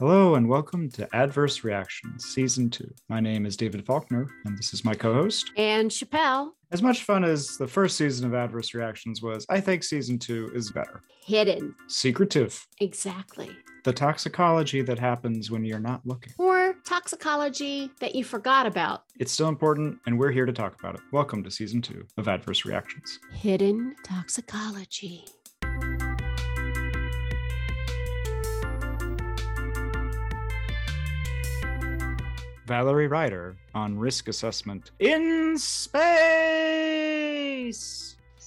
Hello and welcome to Adverse Reactions, Season 2. My name is David Faulkner, and this is my co host. Anne Chappelle. As much fun as the first season of Adverse Reactions was, I think Season 2 is better. Hidden. Secretive. Exactly. The toxicology that happens when you're not looking. Or toxicology that you forgot about. It's still important, and we're here to talk about it. Welcome to Season 2 of Adverse Reactions. Hidden toxicology. Valerie Ryder on risk assessment in space.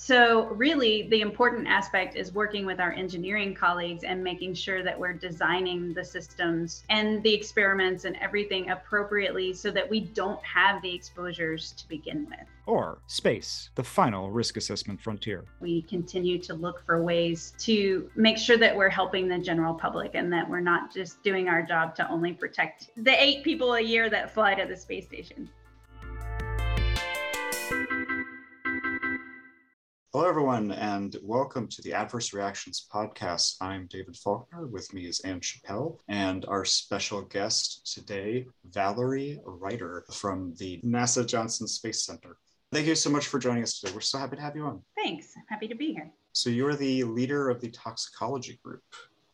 So, really, the important aspect is working with our engineering colleagues and making sure that we're designing the systems and the experiments and everything appropriately so that we don't have the exposures to begin with. Or space, the final risk assessment frontier. We continue to look for ways to make sure that we're helping the general public and that we're not just doing our job to only protect the eight people a year that fly to the space station. Hello, everyone, and welcome to the Adverse Reactions Podcast. I'm David Faulkner. With me is Anne Chappelle, and our special guest today, Valerie Ryder from the NASA Johnson Space Center. Thank you so much for joining us today. We're so happy to have you on. Thanks. Happy to be here. So, you're the leader of the toxicology group.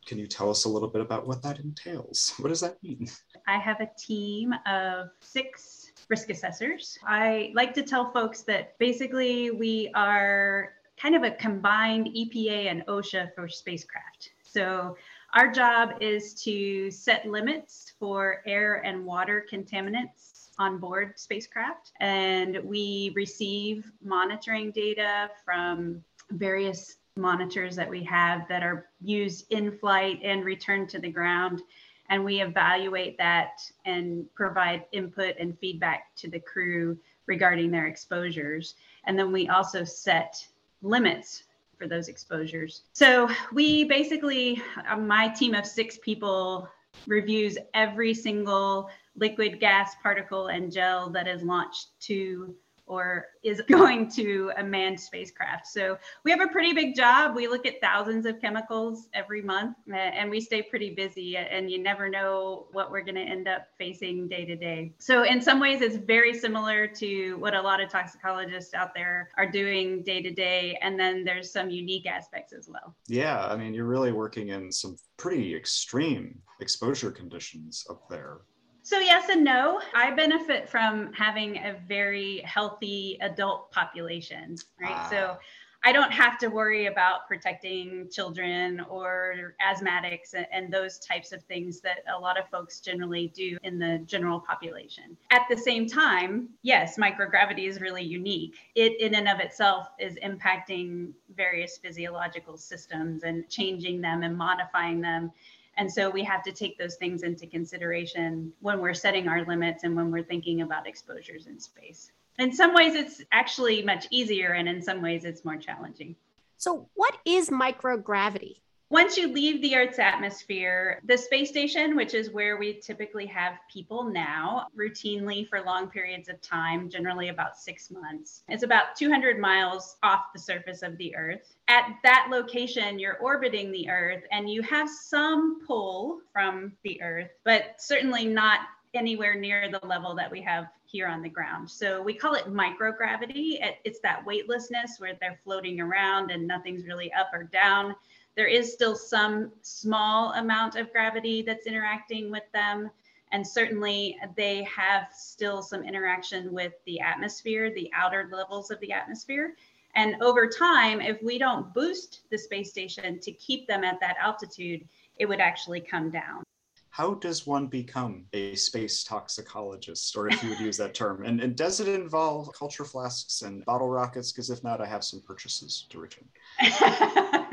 Can you tell us a little bit about what that entails? What does that mean? I have a team of six risk assessors. I like to tell folks that basically we are kind of a combined EPA and OSHA for spacecraft. So our job is to set limits for air and water contaminants on board spacecraft. And we receive monitoring data from various monitors that we have that are used in flight and returned to the ground and we evaluate that and provide input and feedback to the crew regarding their exposures. And then we also set limits for those exposures. So we basically, uh, my team of six people reviews every single liquid, gas, particle, and gel that is launched to or is going to a manned spacecraft. So we have a pretty big job. We look at thousands of chemicals every month and we stay pretty busy and you never know what we're going to end up facing day to day. So in some ways it's very similar to what a lot of toxicologists out there are doing day to day and then there's some unique aspects as well. Yeah, I mean you're really working in some pretty extreme exposure conditions up there. So, yes and no. I benefit from having a very healthy adult population, right? Ah. So, I don't have to worry about protecting children or asthmatics and, and, those types of things that a lot of folks generally do in the general population. At the same time, yes, microgravity is really unique. It, in and of itself, is impacting various physiological systems and changing them and modifying them and so we have to take those things into consideration when we're setting our limits and when we're thinking about exposures in space. In some ways, it's actually much easier, and in some ways, it's more challenging. So, what is microgravity? Once you leave the Earth's atmosphere, the space station, which is where we typically have people now, routinely for long periods of time, generally about six months, it's about 200 miles off the surface of the Earth. At that location, you're orbiting the Earth and you have some pull from the Earth, but certainly not anywhere near the level that we have here on the ground. So we call it microgravity. It's that weightlessness where they're floating around and nothing's really up or down there is still some small amount of gravity that's interacting with them. And certainly they have still some interaction with the atmosphere, the outer levels of the atmosphere. And over time, if we don't boost the space station to keep them at that altitude, it would actually come down. How does one become a space toxicologist, or if you would use that term? And, and does it involve culture flasks and bottle rockets? Because if not, I have some purchases to return.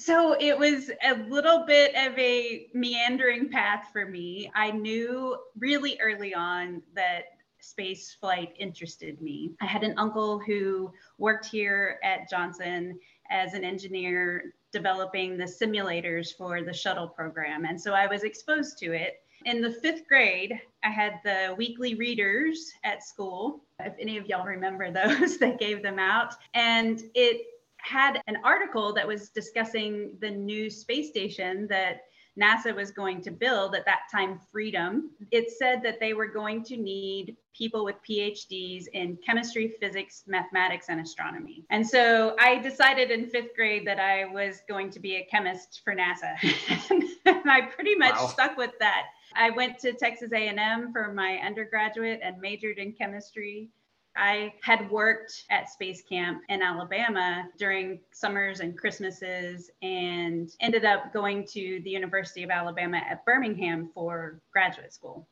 So it was a little bit of a meandering path for me. I knew really early on that space flight interested me. I had an uncle who worked here at Johnson as an engineer developing the simulators for the shuttle program. And so I was exposed to it. In the fifth grade, I had the weekly readers at school. If any of y'all remember those, they gave them out. And it had an article that was discussing the new space station that NASA was going to build at that time Freedom, it said that they were going to need people with PhDs in chemistry, physics, mathematics, and astronomy. And so I decided in fifth grade that I was going to be a chemist for NASA. and I pretty much wow. stuck with that. I went to Texas A&M for my undergraduate and majored in chemistry. I had worked at Space Camp in Alabama during summers and Christmases and ended up going to the University of Alabama at Birmingham for graduate school.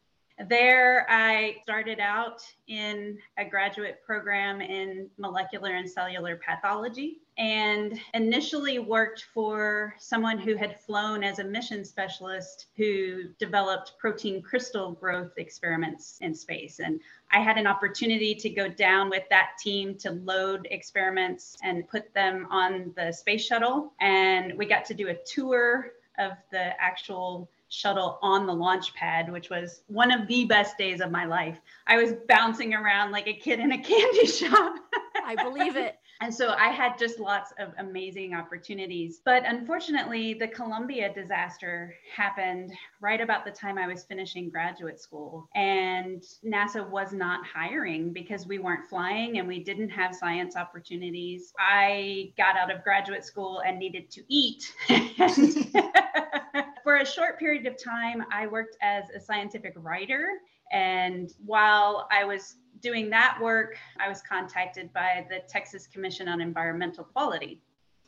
There, I started out in a graduate program in molecular and cellular pathology and initially worked for someone who had flown as a mission specialist who developed protein crystal growth experiments in space. And I had an opportunity to go down with that team to load experiments and put them on the space shuttle. And we got to do a tour of the actual shuttle on the launch pad, which was one of the best days of my life. I was bouncing around like a kid in a candy shop. I believe it. And so I had just lots of amazing opportunities. But unfortunately, the Columbia disaster happened right about the time I was finishing graduate school. And NASA was not hiring because we weren't flying and we didn't have science opportunities. I got out of graduate school and needed to eat. for a short period of time, I worked as a scientific writer. And while I was doing that work, I was contacted by the Texas Commission on Environmental Quality.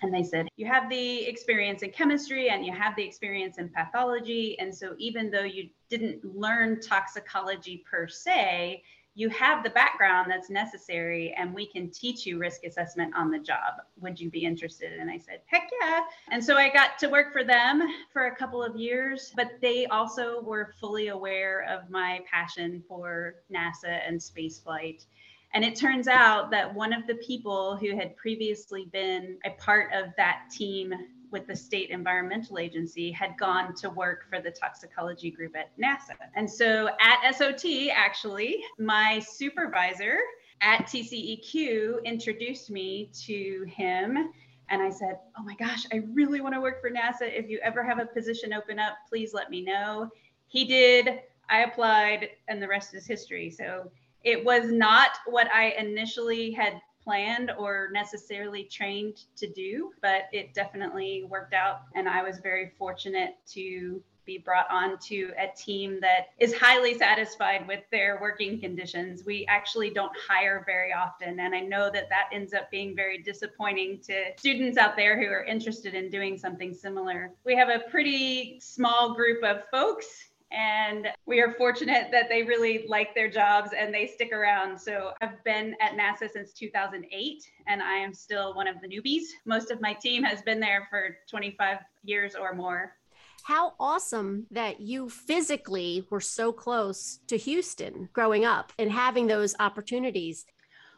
And they said, You have the experience in chemistry and you have the experience in pathology. And so, even though you didn't learn toxicology per se, you have the background that's necessary and we can teach you risk assessment on the job. Would you be interested? And I said, heck yeah. And so I got to work for them for a couple of years, but they also were fully aware of my passion for NASA and spaceflight. And it turns out that one of the people who had previously been a part of that team with the state environmental agency had gone to work for the toxicology group at NASA. And so at SOT, actually, my supervisor at TCEQ introduced me to him. And I said, Oh my gosh, I really want to work for NASA. If you ever have a position open up, please let me know. He did. I applied, and the rest is history. So it was not what I initially had planned or necessarily trained to do, but it definitely worked out. And I was very fortunate to be brought on to a team that is highly satisfied with their working conditions. We actually don't hire very often. And I know that that ends up being very disappointing to students out there who are interested in doing something similar. We have a pretty small group of folks and we are fortunate that they really like their jobs and they stick around. So I've been at NASA since 2008 and I am still one of the newbies. Most of my team has been there for 25 years or more. How awesome that you physically were so close to Houston growing up and having those opportunities.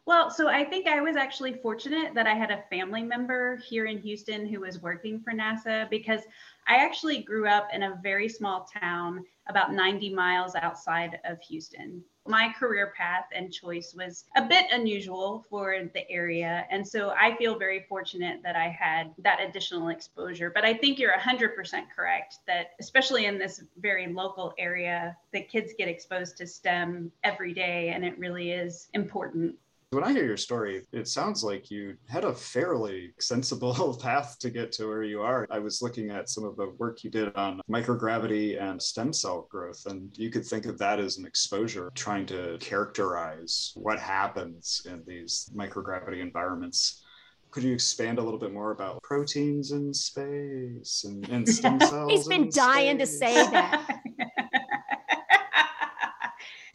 Well, so I think I was actually fortunate that I had a family member here in Houston who was working for NASA because I actually grew up in a very small town about 90 miles outside of Houston. My career path and choice was a bit unusual for the area. And so I feel very fortunate that I had that additional exposure. But I think you're 100% correct that, especially in this very local area, the kids get exposed to STEM every day, and it really is important. When I hear your story, it sounds like you had a fairly sensible path to get to where you are. I was looking at some of the work you did on microgravity and stem cell growth, and you could think of that as an exposure, trying to characterize what happens in these microgravity environments. Could you expand a little bit more about proteins in space and, and stem cells? He's been dying space? to say that.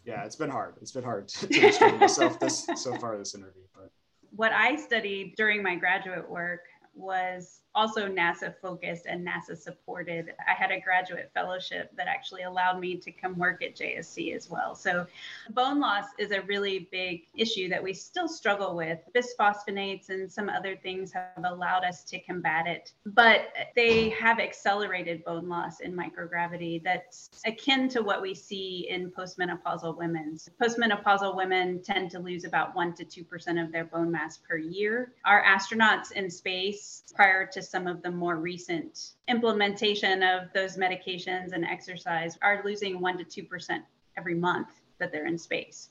yeah, it's been hard. It's been hard to, restrain myself this so far this interview. But what I studied during my graduate work was also NASA focused and NASA supported. I had a graduate fellowship that actually allowed me to come work at JSC as well. So, bone loss is a really big issue that we still struggle with. Bisphosphonates and some other things have allowed us to combat it, but they have accelerated bone loss in microgravity that's akin to what we see in postmenopausal women. Postmenopausal women tend to lose about 1% to 2% of their bone mass per year. Our astronauts in space space prior to some of the more recent implementation of those medications and exercise are losing 1% to 2% every month that they're in space.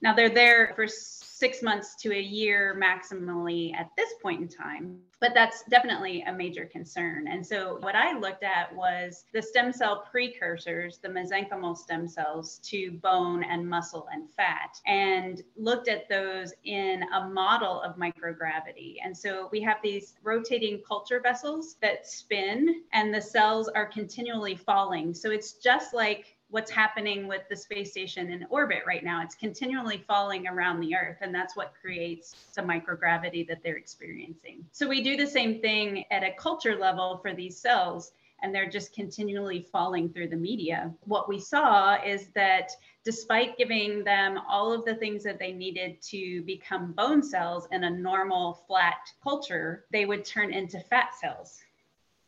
Now they're there for six months to a year maximally at this point in time, but that's definitely a major concern. And so what I looked at was the stem cell precursors, the mesenchymal stem cells to bone and muscle and fat, and looked at those in a model of microgravity. And so we have these rotating culture vessels that spin and the cells are continually falling. So it's just like what's happening with the space station in orbit right now. It's continually falling around the Earth, and that's what creates the microgravity that they're experiencing. So we do the same thing at a culture level for these cells. And they're just continually falling through the media. What we saw is that despite giving them all of the things that they needed to become bone cells in a normal flat culture, they would turn into fat cells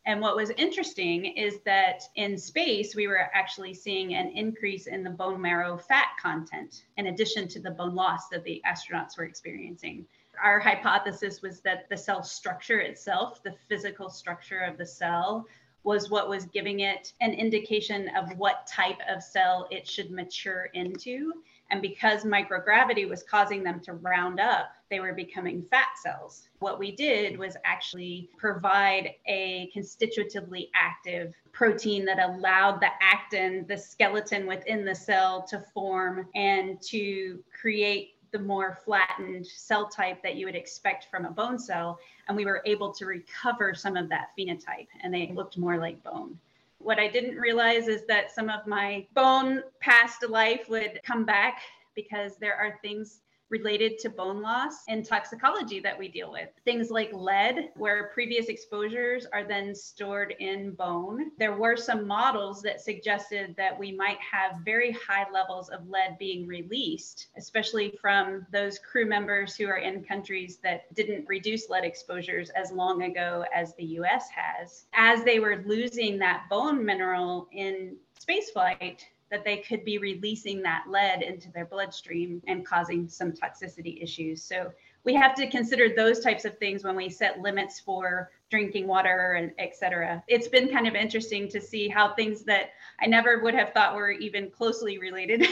and what was interesting is that in space, we were actually seeing an increase in the bone marrow fat content, in addition to the bone loss that the astronauts were experiencing. Our hypothesis was that the cell structure itself, the physical structure of the cell, was what was giving it an indication of what type of cell it should mature into. And because microgravity was causing them to round up, they were becoming fat cells. What we did was actually provide a constitutively active protein that allowed the actin, the skeleton within the cell, to form and to create the more flattened cell type that you would expect from a bone cell. And we were able to recover some of that phenotype, and they looked more like bone. What I didn't realize is that some of my bone past life would come back because there are things related to bone loss and toxicology that we deal with. Things like lead, where previous exposures are then stored in bone. There were some models that suggested that we might have very high levels of lead being released, especially from those crew members who are in countries that didn't reduce lead exposures as long ago as the US has. As they were losing that bone mineral in spaceflight, that they could be releasing that lead into their bloodstream and causing some toxicity issues. So we have to consider those types of things when we set limits for drinking water and et cetera. It's been kind of interesting to see how things that I never would have thought were even closely related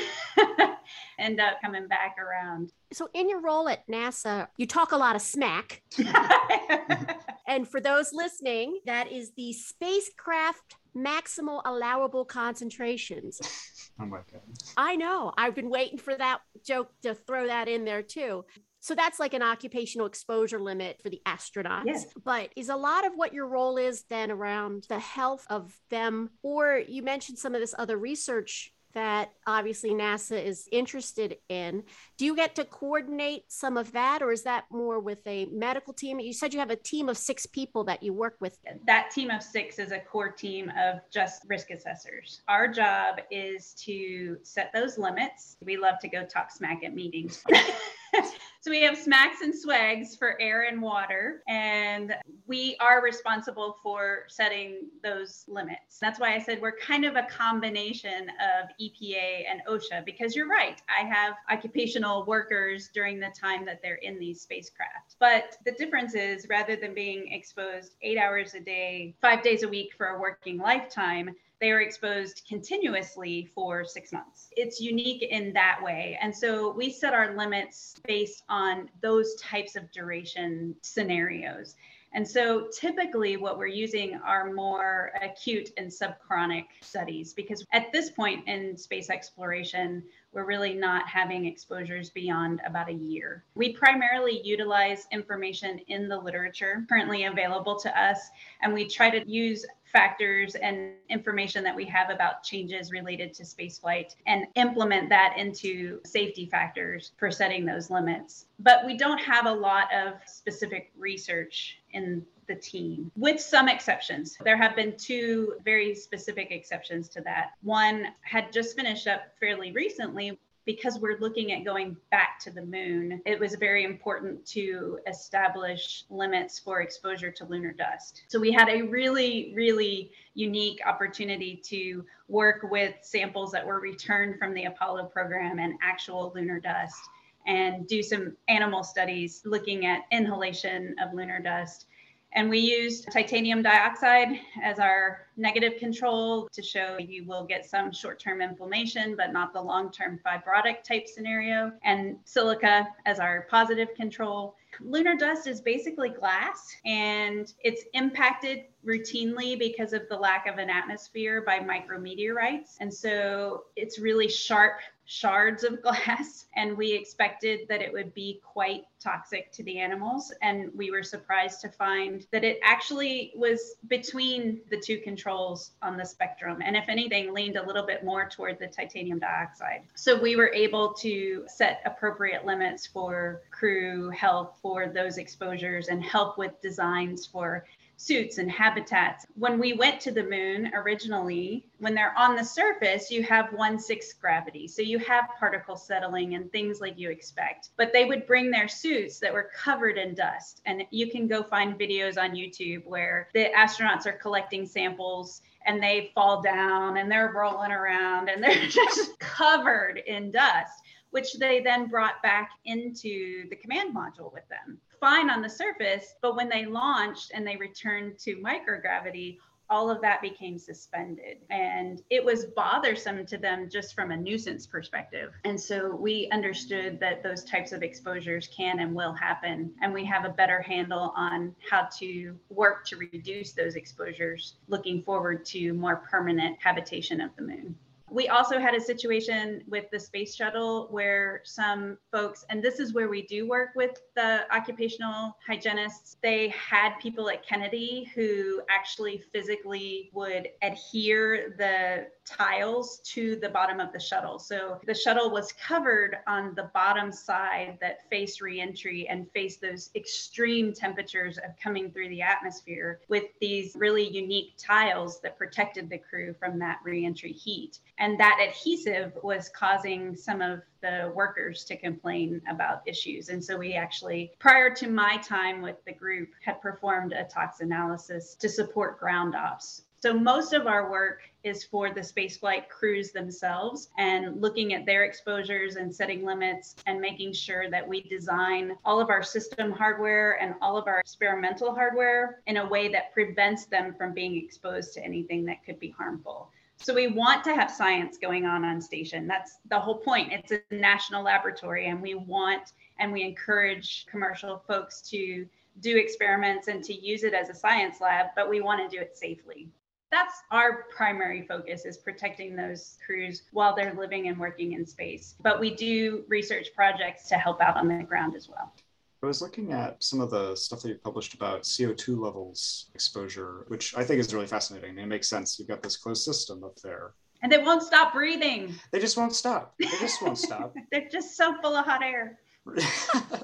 end up coming back around. So, in your role at NASA, you talk a lot of smack. and for those listening, that is the spacecraft maximal allowable concentrations. Oh my God. I know. I've been waiting for that joke to throw that in there too. So that's like an occupational exposure limit for the astronauts. Yes. But is a lot of what your role is then around the health of them? Or you mentioned some of this other research that obviously NASA is interested in. Do you get to coordinate some of that, or is that more with a medical team? You said you have a team of six people that you work with. That team of six is a core team of just risk assessors. Our job is to set those limits. We love to go talk smack at meetings. so we have SMACs and SWEGs for air and water, and we are responsible for setting those limits. That's why I said we're kind of a combination of EPA and OSHA because you're right. I have occupational workers during the time that they're in these spacecraft. But the difference is rather than being exposed eight hours a day, five days a week for a working lifetime, they are exposed continuously for six months. It's unique in that way. And so we set our limits based on those types of duration scenarios. And so typically what we're using are more acute and subchronic studies because at this point in space exploration, we're really not having exposures beyond about a year. We primarily utilize information in the literature currently available to us, and we try to use factors and information that we have about changes related to spaceflight and implement that into safety factors for setting those limits. But we don't have a lot of specific research in the team, with some exceptions. There have been two very specific exceptions to that. One had just finished up fairly recently because we're looking at going back to the moon, it was very important to establish limits for exposure to lunar dust. So we had a really, really unique opportunity to work with samples that were returned from the Apollo program and actual lunar dust and do some animal studies looking at inhalation of lunar dust And we used titanium dioxide as our negative control to show you will get some short term inflammation, but not the long term fibrotic type scenario, and silica as our positive control. Lunar dust is basically glass and it's impacted routinely because of the lack of an atmosphere by micrometeorites. And so it's really sharp shards of glass and we expected that it would be quite toxic to the animals and we were surprised to find that it actually was between the two controls on the spectrum and if anything leaned a little bit more toward the titanium dioxide. So we were able to set appropriate limits for crew health for those exposures and help with designs for suits and habitats. When we went to the moon originally, when they're on the surface, you have one sixth gravity. So you have particle settling and things like you expect. But they would bring their suits that were covered in dust. And you can go find videos on YouTube where the astronauts are collecting samples and they fall down and they're rolling around and they're just covered in dust which they then brought back into the command module with them. Fine on the surface, but when they launched and they returned to microgravity, all of that became suspended and it was bothersome to them just from a nuisance perspective. And so we understood that those types of exposures can and will happen. And we have a better handle on how to work to reduce those exposures, looking forward to more permanent habitation of the moon. We also had a situation with the space shuttle where some folks, and this is where we do work with the occupational hygienists, they had people at Kennedy who actually physically would adhere the tiles to the bottom of the shuttle. So the shuttle was covered on the bottom side that faced reentry and faced those extreme temperatures of coming through the atmosphere with these really unique tiles that protected the crew from that reentry heat. And that adhesive was causing some of the workers to complain about issues. And so we actually, prior to my time with the group, had performed a tox analysis to support ground ops so most of our work is for the spaceflight crews themselves and looking at their exposures and setting limits and making sure that we design all of our system hardware and all of our experimental hardware in a way that prevents them from being exposed to anything that could be harmful. So we want to have science going on on station. That's the whole point. It's a national laboratory and we want and we encourage commercial folks to do experiments and to use it as a science lab, but we want to do it safely that's our primary focus is protecting those crews while they're living and working in space. But we do research projects to help out on the ground as well. I was looking at some of the stuff that you published about CO2 levels exposure, which I think is really fascinating. It makes sense. You've got this closed system up there. And they won't stop breathing. They just won't stop. They just won't stop. They're just so full of hot air.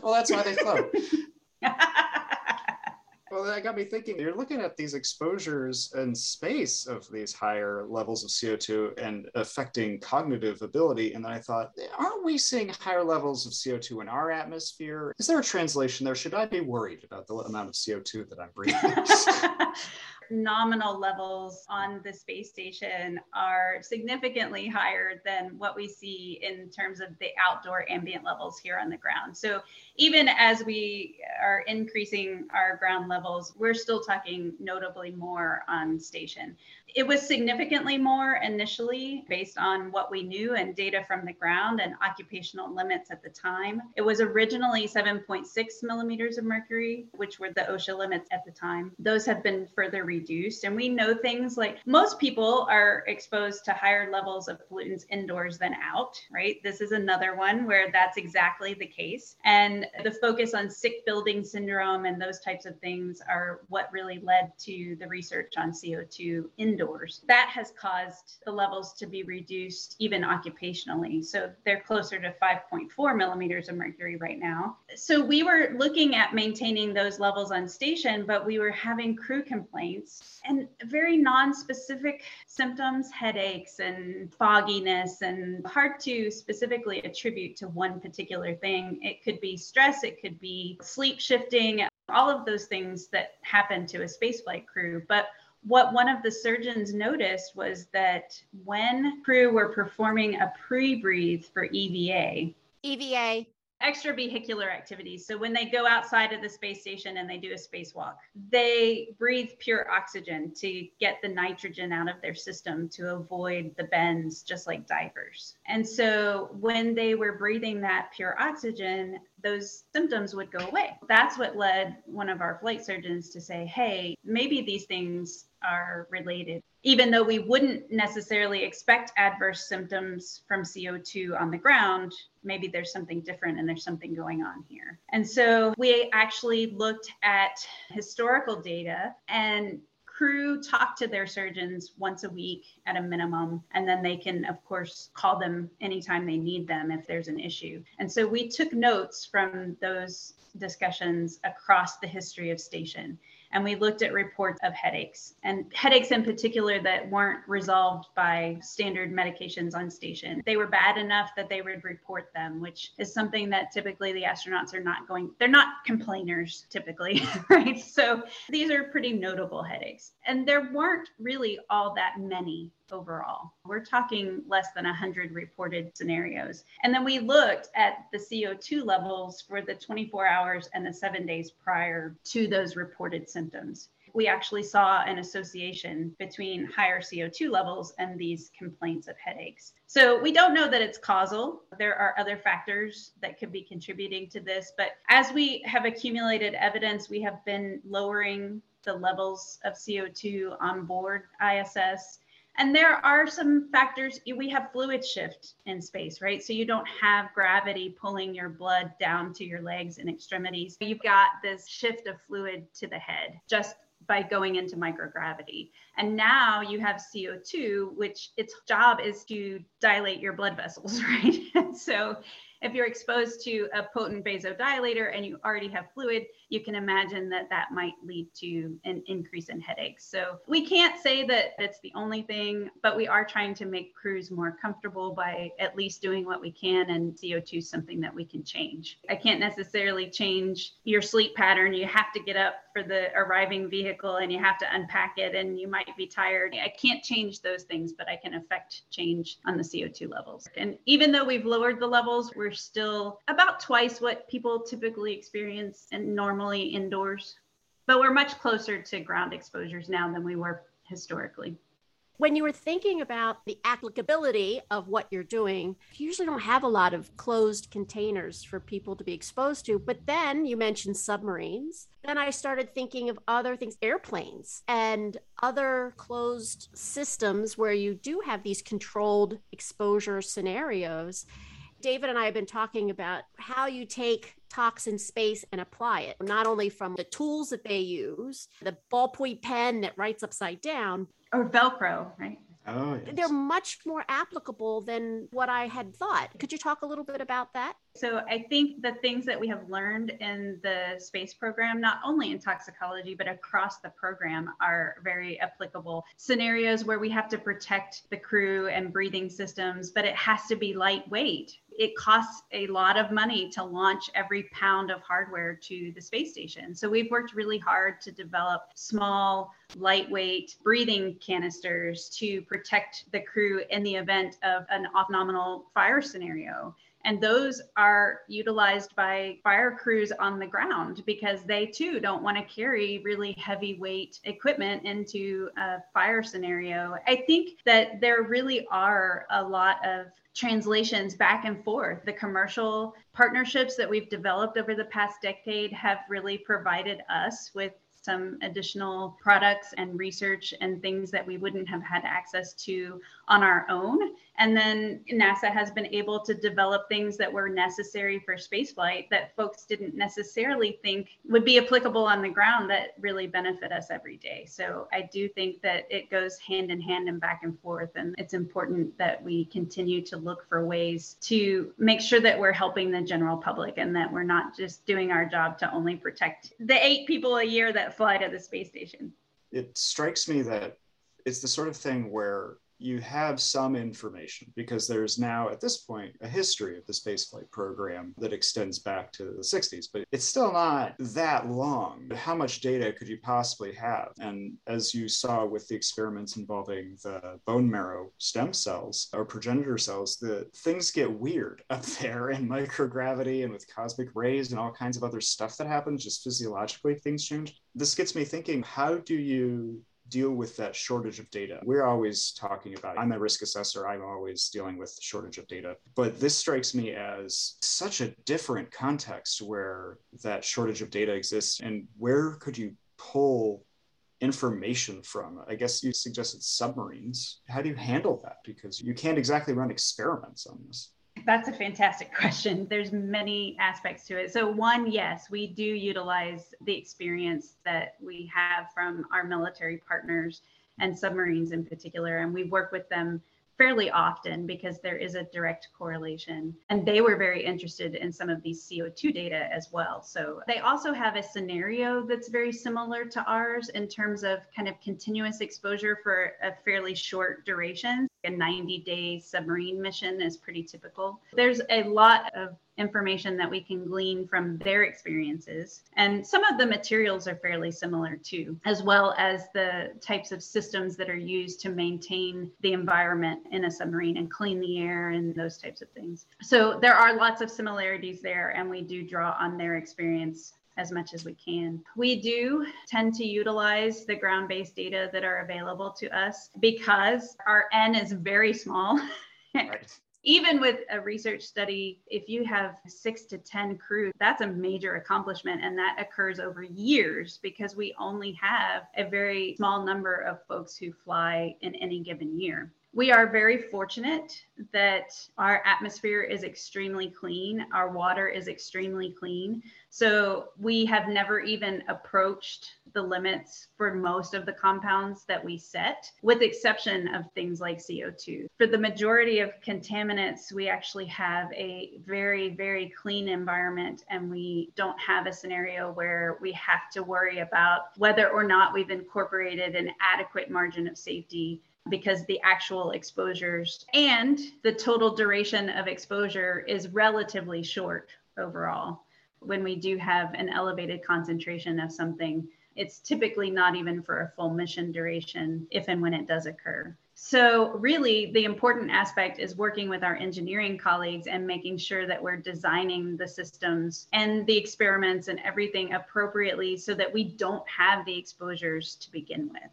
well, that's why they float. Well, that got me thinking. You're looking at these exposures and space of these higher levels of CO2 and affecting cognitive ability. And then I thought, aren't we seeing higher levels of CO2 in our atmosphere? Is there a translation there? Should I be worried about the amount of CO2 that I'm breathing? nominal levels on the space station are significantly higher than what we see in terms of the outdoor ambient levels here on the ground. So even as we are increasing our ground levels, we're still talking notably more on station. It was significantly more initially based on what we knew and data from the ground and occupational limits at the time. It was originally 7.6 millimeters of mercury, which were the OSHA limits at the time. Those have been further reduced. And we know things like most people are exposed to higher levels of pollutants indoors than out, right? This is another one where that's exactly the case. And the focus on sick building syndrome and those types of things are what really led to the research on CO2 indoors indoors. That has caused the levels to be reduced even occupationally. So they're closer to 5.4 millimeters of mercury right now. So we were looking at maintaining those levels on station, but we were having crew complaints and very non-specific symptoms, headaches and fogginess, and hard to specifically attribute to one particular thing. It could be stress, it could be sleep shifting, all of those things that happen to a spaceflight crew. But what one of the surgeons noticed was that when crew were performing a pre breathe for EVA, EVA, extravehicular activities. So when they go outside of the space station and they do a spacewalk, they breathe pure oxygen to get the nitrogen out of their system to avoid the bends, just like divers. And so when they were breathing that pure oxygen, those symptoms would go away. That's what led one of our flight surgeons to say, hey, maybe these things are related even though we wouldn't necessarily expect adverse symptoms from CO2 on the ground, maybe there's something different and there's something going on here. And so we actually looked at historical data and crew talk to their surgeons once a week at a minimum. And then they can of course call them anytime they need them if there's an issue. And so we took notes from those discussions across the history of station and we looked at reports of headaches and headaches in particular that weren't resolved by standard medications on station. They were bad enough that they would report them, which is something that typically the astronauts are not going, they're not complainers typically, right? So these are pretty notable headaches. And there weren't really all that many overall. We're talking less than 100 reported scenarios. And then we looked at the CO2 levels for the 24 hours and the seven days prior to those reported symptoms. We actually saw an association between higher CO2 levels and these complaints of headaches. So we don't know that it's causal. There are other factors that could be contributing to this. But as we have accumulated evidence, we have been lowering the levels of CO2 on board ISS and there are some factors we have fluid shift in space right so you don't have gravity pulling your blood down to your legs and extremities you've got this shift of fluid to the head just by going into microgravity. And now you have CO2, which its job is to dilate your blood vessels, right? so if you're exposed to a potent vasodilator and you already have fluid, you can imagine that that might lead to an increase in headaches. So we can't say that it's the only thing, but we are trying to make crews more comfortable by at least doing what we can. And CO2 is something that we can change. I can't necessarily change your sleep pattern. You have to get up for the arriving vehicle and you have to unpack it and you might be tired. I can't change those things, but I can affect change on the CO2 levels. And even though we've lowered the levels, we're still about twice what people typically experience and normally indoors. But we're much closer to ground exposures now than we were historically when you were thinking about the applicability of what you're doing, you usually don't have a lot of closed containers for people to be exposed to. But then you mentioned submarines. Then I started thinking of other things, airplanes and other closed systems where you do have these controlled exposure scenarios. David and I have been talking about how you take toxin space and apply it, not only from the tools that they use, the ballpoint pen that writes upside down, or Velcro, right? Oh, yes. They're much more applicable than what I had thought. Could you talk a little bit about that? So, I think the things that we have learned in the space program, not only in toxicology, but across the program, are very applicable. Scenarios where we have to protect the crew and breathing systems, but it has to be lightweight, it costs a lot of money to launch every pound of hardware to the space station. So we've worked really hard to develop small, lightweight breathing canisters to protect the crew in the event of an off nominal fire scenario. And those are utilized by fire crews on the ground because they too don't want to carry really heavyweight equipment into a fire scenario. I think that there really are a lot of translations back and forth. The commercial partnerships that we've developed over the past decade have really provided us with some additional products and research and things that we wouldn't have had access to on our own. And then NASA has been able to develop things that were necessary for spaceflight that folks didn't necessarily think would be applicable on the ground that really benefit us every day. So I do think that it goes hand in hand and back and forth. And it's important that we continue to look for ways to make sure that we're helping the general public and that we're not just doing our job to only protect the eight people a year that fly to the space station. It strikes me that it's the sort of thing where you have some information because there's now, at this point, a history of the spaceflight program that extends back to the 60s, but it's still not that long. How much data could you possibly have? And as you saw with the experiments involving the bone marrow stem cells or progenitor cells, the things get weird up there in microgravity and with cosmic rays and all kinds of other stuff that happens just physiologically, things change. This gets me thinking how do you deal with that shortage of data. We're always talking about, I'm a risk assessor, I'm always dealing with shortage of data. But this strikes me as such a different context where that shortage of data exists. And where could you pull information from? I guess you suggested submarines. How do you handle that? Because you can't exactly run experiments on this. That's a fantastic question. There's many aspects to it. So one, yes, we do utilize the experience that we have from our military partners and submarines in particular, and we work with them fairly often because there is a direct correlation. And they were very interested in some of these CO2 data as well. So they also have a scenario that's very similar to ours in terms of kind of continuous exposure for a fairly short duration a 90 day submarine mission is pretty typical. There's a lot of information that we can glean from their experiences. And some of the materials are fairly similar too, as well as the types of systems that are used to maintain the environment in a submarine and clean the air and those types of things. So there are lots of similarities there, and we do draw on their experience as much as we can. We do tend to utilize the ground based data that are available to us because our N is very small. Right. Even with a research study, if you have six to 10 crew, that's a major accomplishment. And that occurs over years because we only have a very small number of folks who fly in any given year we are very fortunate that our atmosphere is extremely clean. Our water is extremely clean. So we have never even approached the limits for most of the compounds that we set, with exception of things like CO2. For the majority of contaminants, we actually have a very, very clean environment, and we don't have a scenario where we have to worry about whether or not we've incorporated an adequate margin of safety because the actual exposures and the total duration of exposure is relatively short overall. When we do have an elevated concentration of something, it's typically not even for a full mission duration if and when it does occur. So, really, the important aspect is working with our engineering colleagues and making sure that we're designing the systems and the experiments and everything appropriately so that we don't have the exposures to begin with.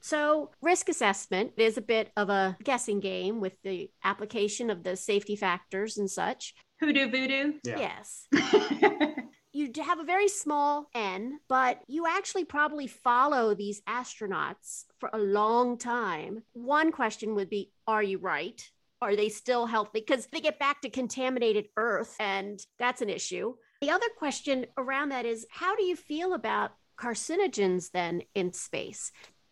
So, risk assessment is a bit of a guessing game with the application of the safety factors and such. Hoodoo voodoo? Yeah. Yes. you have a very small n, but you actually probably follow these astronauts for a long time. One question would be Are you right? Are they still healthy? Because they get back to contaminated Earth, and that's an issue. The other question around that is How do you feel about carcinogens then in space?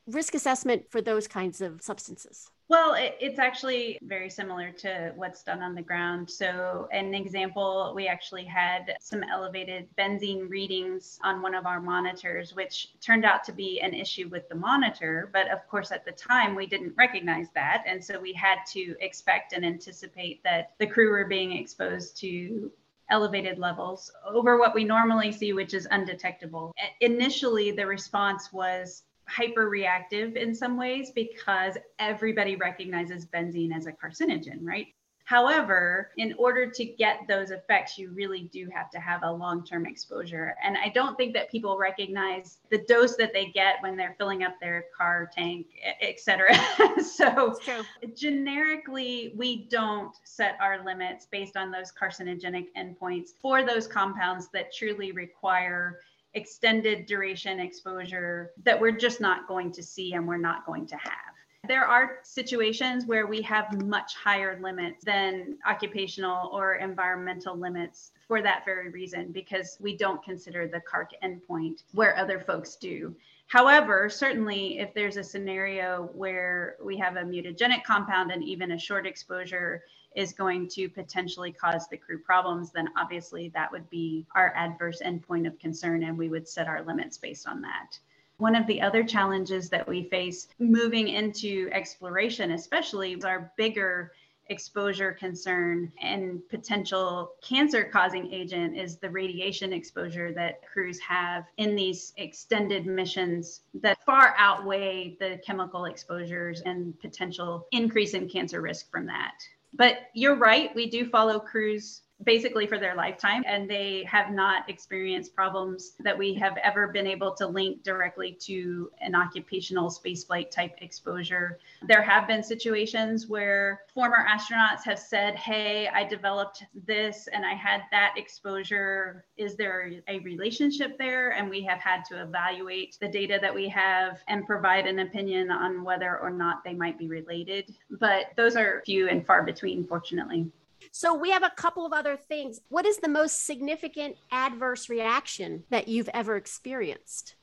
Risk assessment for those kinds of substances? Well, it, it's actually very similar to what's done on the ground. So, an example, we actually had some elevated benzene readings on one of our monitors, which turned out to be an issue with the monitor. But of course, at the time, we didn't recognize that. And so, we had to expect and anticipate that the crew were being exposed to elevated levels over what we normally see, which is undetectable. Initially, the response was hyper reactive in some ways because everybody recognizes benzene as a carcinogen, right? However, in order to get those effects, you really do have to have a long term exposure. And I don't think that people recognize the dose that they get when they're filling up their car tank, et cetera. so, generically, we don't set our limits based on those carcinogenic endpoints for those compounds that truly require extended duration exposure that we're just not going to see and we're not going to have. There are situations where we have much higher limits than occupational or environmental limits for that very reason, because we don't consider the CARC endpoint where other folks do. However, certainly if there's a scenario where we have a mutagenic compound and even a short exposure is going to potentially cause the crew problems, then obviously that would be our adverse endpoint of concern and we would set our limits based on that. One of the other challenges that we face moving into exploration, especially, our bigger exposure concern and potential cancer causing agent is the radiation exposure that crews have in these extended missions that far outweigh the chemical exposures and potential increase in cancer risk from that. But you're right, we do follow crews basically for their lifetime and they have not experienced problems that we have ever been able to link directly to an occupational spaceflight type exposure. There have been situations where former astronauts have said, Hey, I developed this and I had that exposure. Is there a relationship there? And we have had to evaluate the data that we have and provide an opinion on whether or not they might be related. But those are few and far between, fortunately. So we have a couple of other things. What is the most significant adverse reaction that you've ever experienced?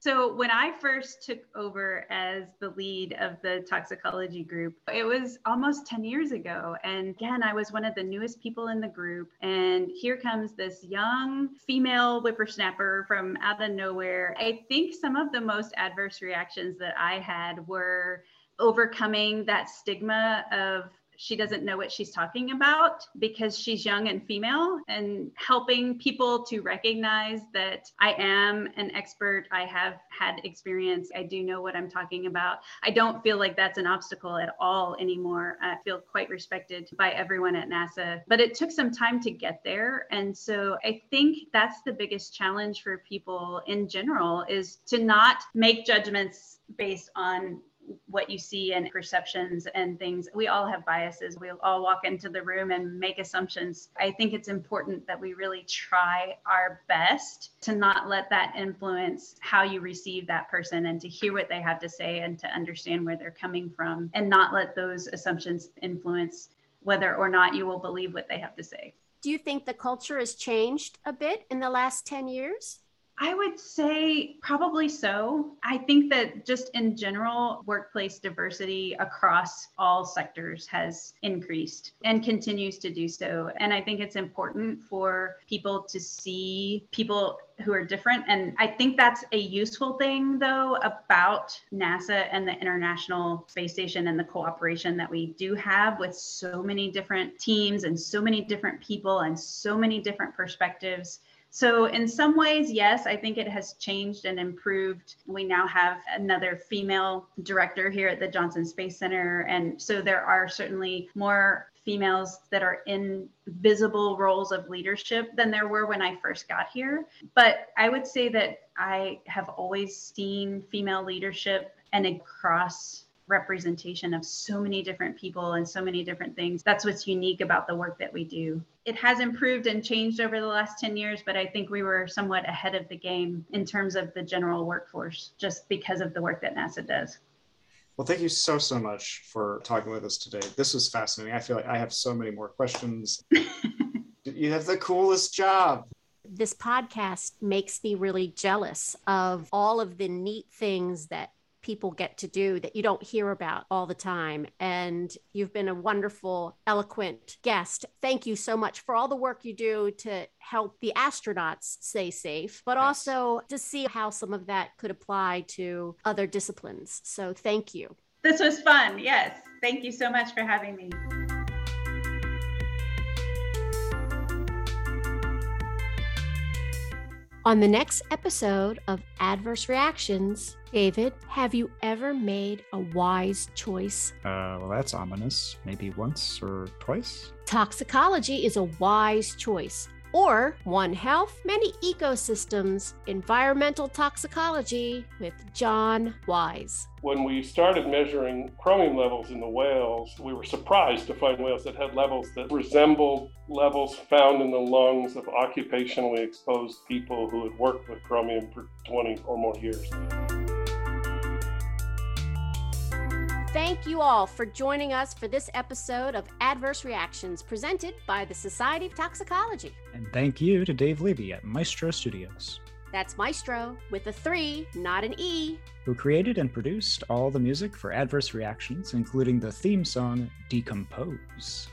So, when I first took over as the lead of the toxicology group, it was almost 10 years ago. And again, I was one of the newest people in the group. And here comes this young female whippersnapper from out of nowhere. I think some of the most adverse reactions that I had were overcoming that stigma of she doesn't know what she's talking about because she's young and female and helping people to recognize that I am an expert. I have had experience. I do know what I'm talking about. I don't feel like that's an obstacle at all anymore. I feel quite respected by everyone at NASA, but it took some time to get there. And so I think that's the biggest challenge for people in general is to not make judgments based on what you see and perceptions and things. We all have biases. We all walk into the room and make assumptions. I think it's important that we really try our best to not let that influence how you receive that person and to hear what they have to say and to understand where they're coming from and not let those assumptions influence whether or not you will believe what they have to say. Do you think the culture has changed a bit in the last 10 years? I would say probably so. I think that just in general, workplace diversity across all sectors has increased and continues to do so. And I think it's important for people to see people who are different. And I think that's a useful thing, though, about NASA and the International Space Station and the cooperation that we do have with so many different teams and so many different people and so many different perspectives so, in some ways, yes, I think it has changed and improved. We now have another female director here at the Johnson Space Center. And so there are certainly more females that are in visible roles of leadership than there were when I first got here. But I would say that I have always seen female leadership and across representation of so many different people and so many different things. That's what's unique about the work that we do. It has improved and changed over the last 10 years, but I think we were somewhat ahead of the game in terms of the general workforce just because of the work that NASA does. Well, thank you so, so much for talking with us today. This was fascinating. I feel like I have so many more questions. you have the coolest job this podcast makes me really jealous of all of the neat things that people get to do that you don't hear about all the time. And you've been a wonderful, eloquent guest. Thank you so much for all the work you do to help the astronauts stay safe, but yes. also to see how some of that could apply to other disciplines. So thank you. This was fun. Yes. Thank you so much for having me. On the next episode of Adverse Reactions, David, have you ever made a wise choice? Uh, well, that's ominous. Maybe once or twice. Toxicology is a wise choice or One Health, Many Ecosystems, Environmental Toxicology with John Wise. When we started measuring chromium levels in the whales, we were surprised to find whales that had levels that resembled levels found in the lungs of occupationally exposed people who had worked with chromium for 20 or more years. Thank you all for joining us for this episode of Adverse Reactions presented by the Society of Toxicology. And thank you to Dave Levy at Ma3stro Studios. That's Maestro with a three, not an E. Who created and produced all the music for Adverse Reactions, including the theme song Decompose.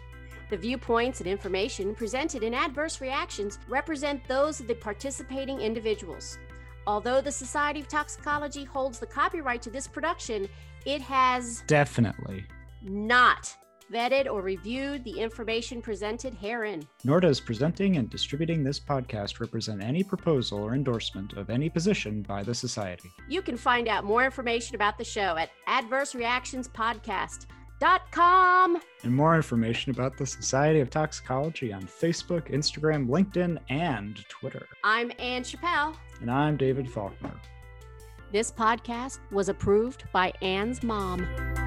The viewpoints and information presented in Adverse Reactions represent those of the participating individuals. Although the Society of Toxicology holds the copyright to this production, it has Definitely. not vetted or reviewed the information presented herein. Nor does presenting and distributing this podcast represent any proposal or endorsement of any position by the Society. You can find out more information about the show at adversereactionspodcast.com. And more information about the Society of Toxicology on Facebook, Instagram, LinkedIn, and Twitter. I'm Anne Chappelle. And I'm David Faulkner. This podcast was approved by Anne's mom.